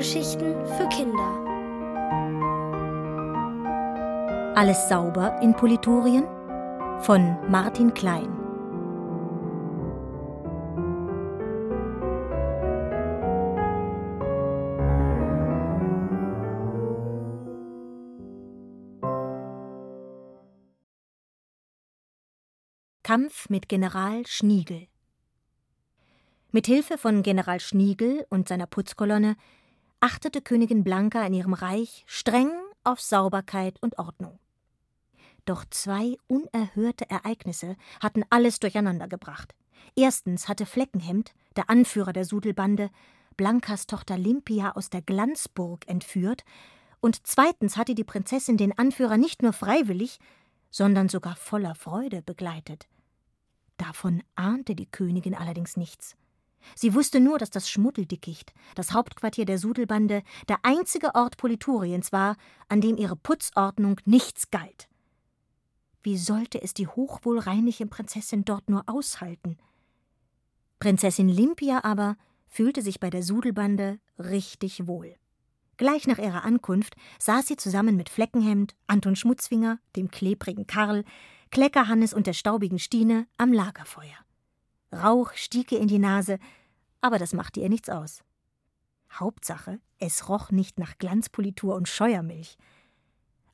Hörgeschichten für Kinder. Alles sauber in Politorien von Martin Klein. Kampf mit General Schniegel. Mit Hilfe von General Schniegel und seiner Putzkolonne achtete Königin Blanka in ihrem Reich streng auf Sauberkeit und Ordnung. Doch zwei unerhörte Ereignisse hatten alles durcheinandergebracht. Erstens hatte Fleckenhemd, der Anführer der Sudelbande, Blankas Tochter Limpia aus der Glanzburg entführt, und zweitens hatte die Prinzessin den Anführer nicht nur freiwillig, sondern sogar voller Freude begleitet. Davon ahnte die Königin allerdings nichts. Sie wusste nur, dass das Schmuddeldickicht, das Hauptquartier der Sudelbande, der einzige Ort Polituriens war, an dem ihre Putzordnung nichts galt. Wie sollte es die hochwohlreinliche Prinzessin dort nur aushalten? Prinzessin Limpia aber fühlte sich bei der Sudelbande richtig wohl. Gleich nach ihrer Ankunft saß sie zusammen mit Fleckenhemd, Anton Schmutzfinger, dem klebrigen Karl, Kleckerhannes und der staubigen Stine am Lagerfeuer. Rauch stieg ihr in die Nase, aber das machte ihr nichts aus. Hauptsache, es roch nicht nach Glanzpolitur und Scheuermilch.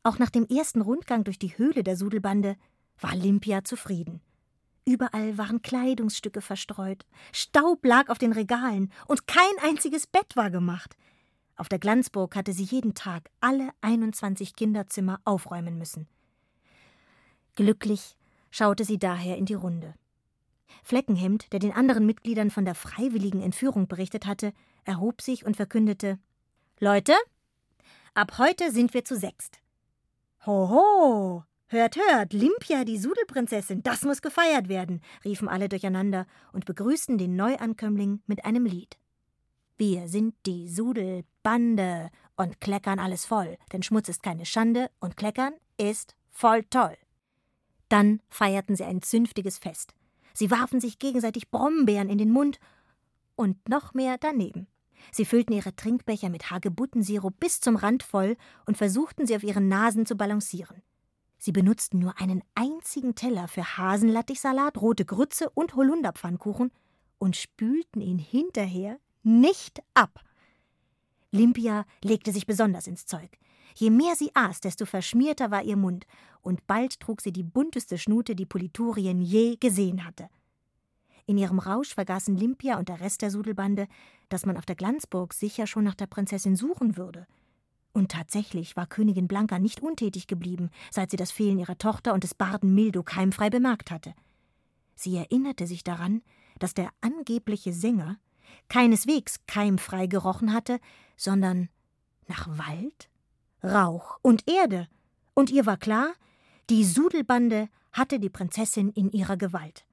Auch nach dem ersten Rundgang durch die Höhle der Sudelbande war Limpia zufrieden. Überall waren Kleidungsstücke verstreut, Staub lag auf den Regalen und kein einziges Bett war gemacht. Auf der Glanzburg hatte sie jeden Tag alle 21 Kinderzimmer aufräumen müssen. Glücklich schaute sie daher in die Runde. Fleckenhemd, der den anderen Mitgliedern von der freiwilligen Entführung berichtet hatte, erhob sich und verkündete Leute, ab heute sind wir zu sechst. Hoho, hört, hört, Limpia, die Sudelprinzessin, das muss gefeiert werden, riefen alle durcheinander und begrüßten den Neuankömmling mit einem Lied. Wir sind die Sudelbande und kleckern alles voll, denn Schmutz ist keine Schande und kleckern ist voll toll. Dann feierten sie ein zünftiges Fest. Sie warfen sich gegenseitig Brombeeren in den Mund und noch mehr daneben. Sie füllten ihre Trinkbecher mit Hagebuttensirup bis zum Rand voll und versuchten sie auf ihren Nasen zu balancieren. Sie benutzten nur einen einzigen Teller für Hasenlattichsalat, rote Grütze und Holunderpfannkuchen und spülten ihn hinterher nicht ab. Limpia legte sich besonders ins Zeug. Je mehr sie aß, desto verschmierter war ihr Mund, und bald trug sie die bunteste Schnute, die Politurien je gesehen hatte. In ihrem Rausch vergaßen Limpia und der Rest der Sudelbande, dass man auf der Glanzburg sicher schon nach der Prinzessin suchen würde. Und tatsächlich war Königin Blanka nicht untätig geblieben, seit sie das Fehlen ihrer Tochter und des Barden Mildo keimfrei bemerkt hatte. Sie erinnerte sich daran, dass der angebliche Sänger keineswegs keimfrei gerochen hatte, sondern nach Wald Rauch und Erde, und ihr war klar, die Sudelbande hatte die Prinzessin in ihrer Gewalt.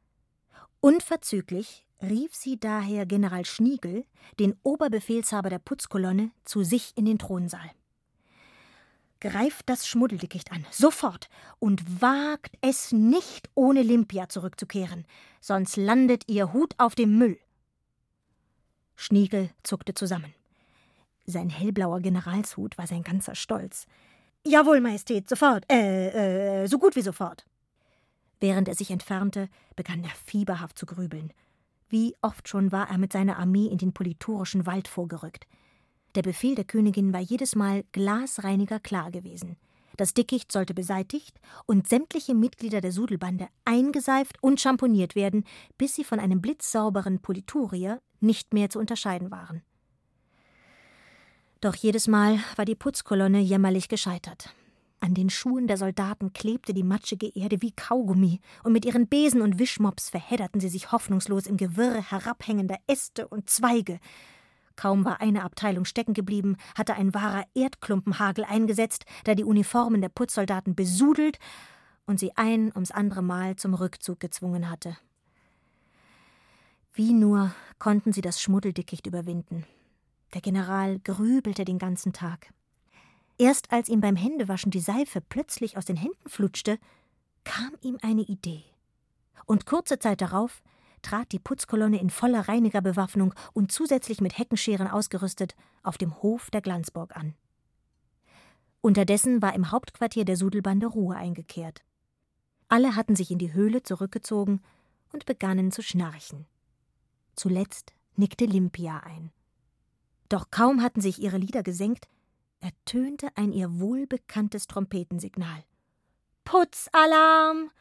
Unverzüglich rief sie daher General Schniegel, den Oberbefehlshaber der Putzkolonne, zu sich in den Thronsaal. Greift das Schmuddeldickicht an, sofort, und wagt es nicht, ohne Limpia zurückzukehren, sonst landet ihr Hut auf dem Müll. Schniegel zuckte zusammen. Sein hellblauer Generalshut war sein ganzer Stolz. Jawohl, Majestät, sofort. Äh, äh, so gut wie sofort. Während er sich entfernte, begann er fieberhaft zu grübeln. Wie oft schon war er mit seiner Armee in den politorischen Wald vorgerückt. Der Befehl der Königin war jedes Mal glasreiniger klar gewesen. Das Dickicht sollte beseitigt und sämtliche Mitglieder der Sudelbande eingeseift und schamponiert werden, bis sie von einem blitzsauberen Politurier nicht mehr zu unterscheiden waren. Doch jedes Mal war die Putzkolonne jämmerlich gescheitert. An den Schuhen der Soldaten klebte die matschige Erde wie Kaugummi, und mit ihren Besen und Wischmops verhedderten sie sich hoffnungslos im Gewirr herabhängender Äste und Zweige. Kaum war eine Abteilung stecken geblieben, hatte ein wahrer Erdklumpenhagel eingesetzt, der die Uniformen der Putzsoldaten besudelt und sie ein ums andere Mal zum Rückzug gezwungen hatte. Wie nur konnten sie das Schmuddeldickicht überwinden. Der General grübelte den ganzen Tag. Erst als ihm beim Händewaschen die Seife plötzlich aus den Händen flutschte, kam ihm eine Idee. Und kurze Zeit darauf trat die Putzkolonne in voller Reinigerbewaffnung und zusätzlich mit Heckenscheren ausgerüstet auf dem Hof der Glanzburg an. Unterdessen war im Hauptquartier der Sudelbande Ruhe eingekehrt. Alle hatten sich in die Höhle zurückgezogen und begannen zu schnarchen. Zuletzt nickte Limpia ein. Doch kaum hatten sich ihre Lieder gesenkt, ertönte ein ihr wohlbekanntes Trompetensignal. Putzalarm!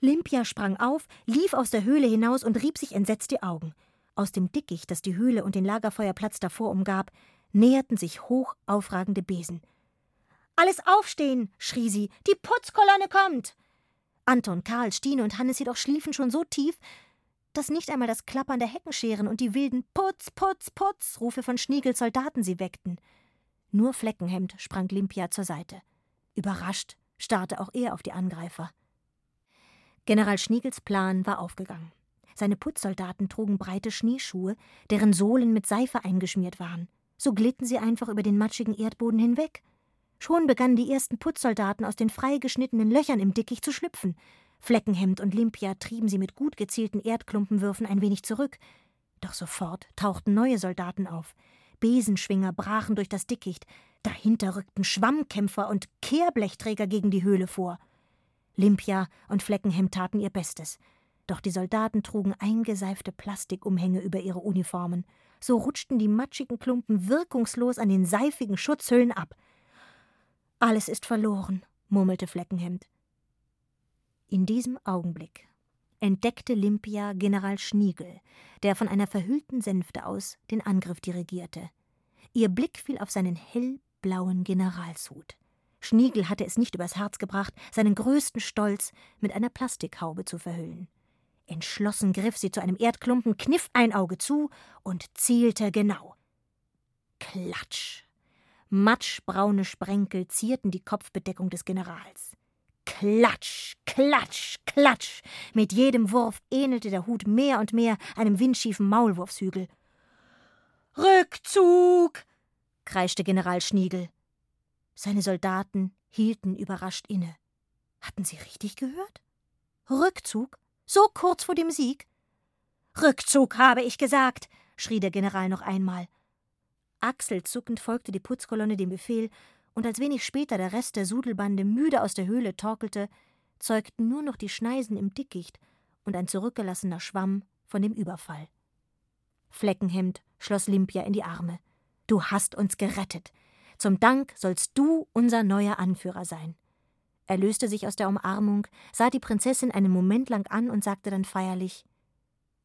Limpia sprang auf, lief aus der Höhle hinaus und rieb sich entsetzt die Augen. Aus dem Dickicht, das die Höhle und den Lagerfeuerplatz davor umgab, näherten sich hoch aufragende Besen. Alles aufstehen! schrie sie. Die Putzkolonne kommt! Anton, Karl, Stine und Hannes jedoch schliefen schon so tief, dass nicht einmal das Klappern der Heckenscheren und die wilden Putz, Putz, Putz Rufe von Schniegels Soldaten sie weckten. Nur Fleckenhemd sprang Limpia zur Seite. Überrascht starrte auch er auf die Angreifer. General Schniegels Plan war aufgegangen. Seine Putzsoldaten trugen breite Schneeschuhe, deren Sohlen mit Seife eingeschmiert waren. So glitten sie einfach über den matschigen Erdboden hinweg. Schon begannen die ersten Putzsoldaten aus den freigeschnittenen Löchern im Dickicht zu schlüpfen. Fleckenhemd und Limpia trieben sie mit gut gezielten Erdklumpenwürfen ein wenig zurück. Doch sofort tauchten neue Soldaten auf. Besenschwinger brachen durch das Dickicht. Dahinter rückten Schwammkämpfer und Kehrblechträger gegen die Höhle vor. Limpia und Fleckenhemd taten ihr Bestes. Doch die Soldaten trugen eingeseifte Plastikumhänge über ihre Uniformen. So rutschten die matschigen Klumpen wirkungslos an den seifigen Schutzhüllen ab. Alles ist verloren, murmelte Fleckenhemd. In diesem Augenblick entdeckte Limpia General Schniegel, der von einer verhüllten Sänfte aus den Angriff dirigierte. Ihr Blick fiel auf seinen hellblauen Generalshut. Schniegel hatte es nicht übers Herz gebracht, seinen größten Stolz mit einer Plastikhaube zu verhüllen. Entschlossen griff sie zu einem Erdklumpen, kniff ein Auge zu und zielte genau. Klatsch! Matschbraune Sprenkel zierten die Kopfbedeckung des Generals. Klatsch, klatsch, klatsch! Mit jedem Wurf ähnelte der Hut mehr und mehr einem windschiefen Maulwurfshügel. Rückzug! kreischte General Schniegel. Seine Soldaten hielten überrascht inne. Hatten sie richtig gehört? Rückzug? So kurz vor dem Sieg? Rückzug, habe ich gesagt, schrie der General noch einmal. Achselzuckend folgte die Putzkolonne dem Befehl, und als wenig später der Rest der Sudelbande müde aus der Höhle torkelte, zeugten nur noch die Schneisen im Dickicht und ein zurückgelassener Schwamm von dem Überfall. Fleckenhemd schloss Limpia in die Arme. Du hast uns gerettet. Zum Dank sollst du unser neuer Anführer sein. Er löste sich aus der Umarmung, sah die Prinzessin einen Moment lang an und sagte dann feierlich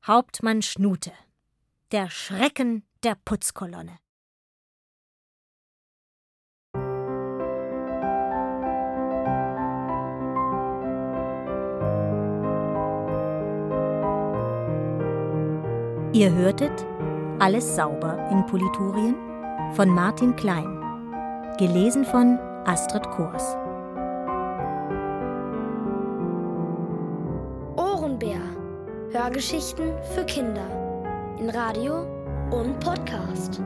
Hauptmann Schnute, der Schrecken der Putzkolonne. Ihr hörtet Alles sauber in Politurien von Martin Klein. Gelesen von Astrid Kors. Ohrenbär. Hörgeschichten für Kinder. In Radio und Podcast.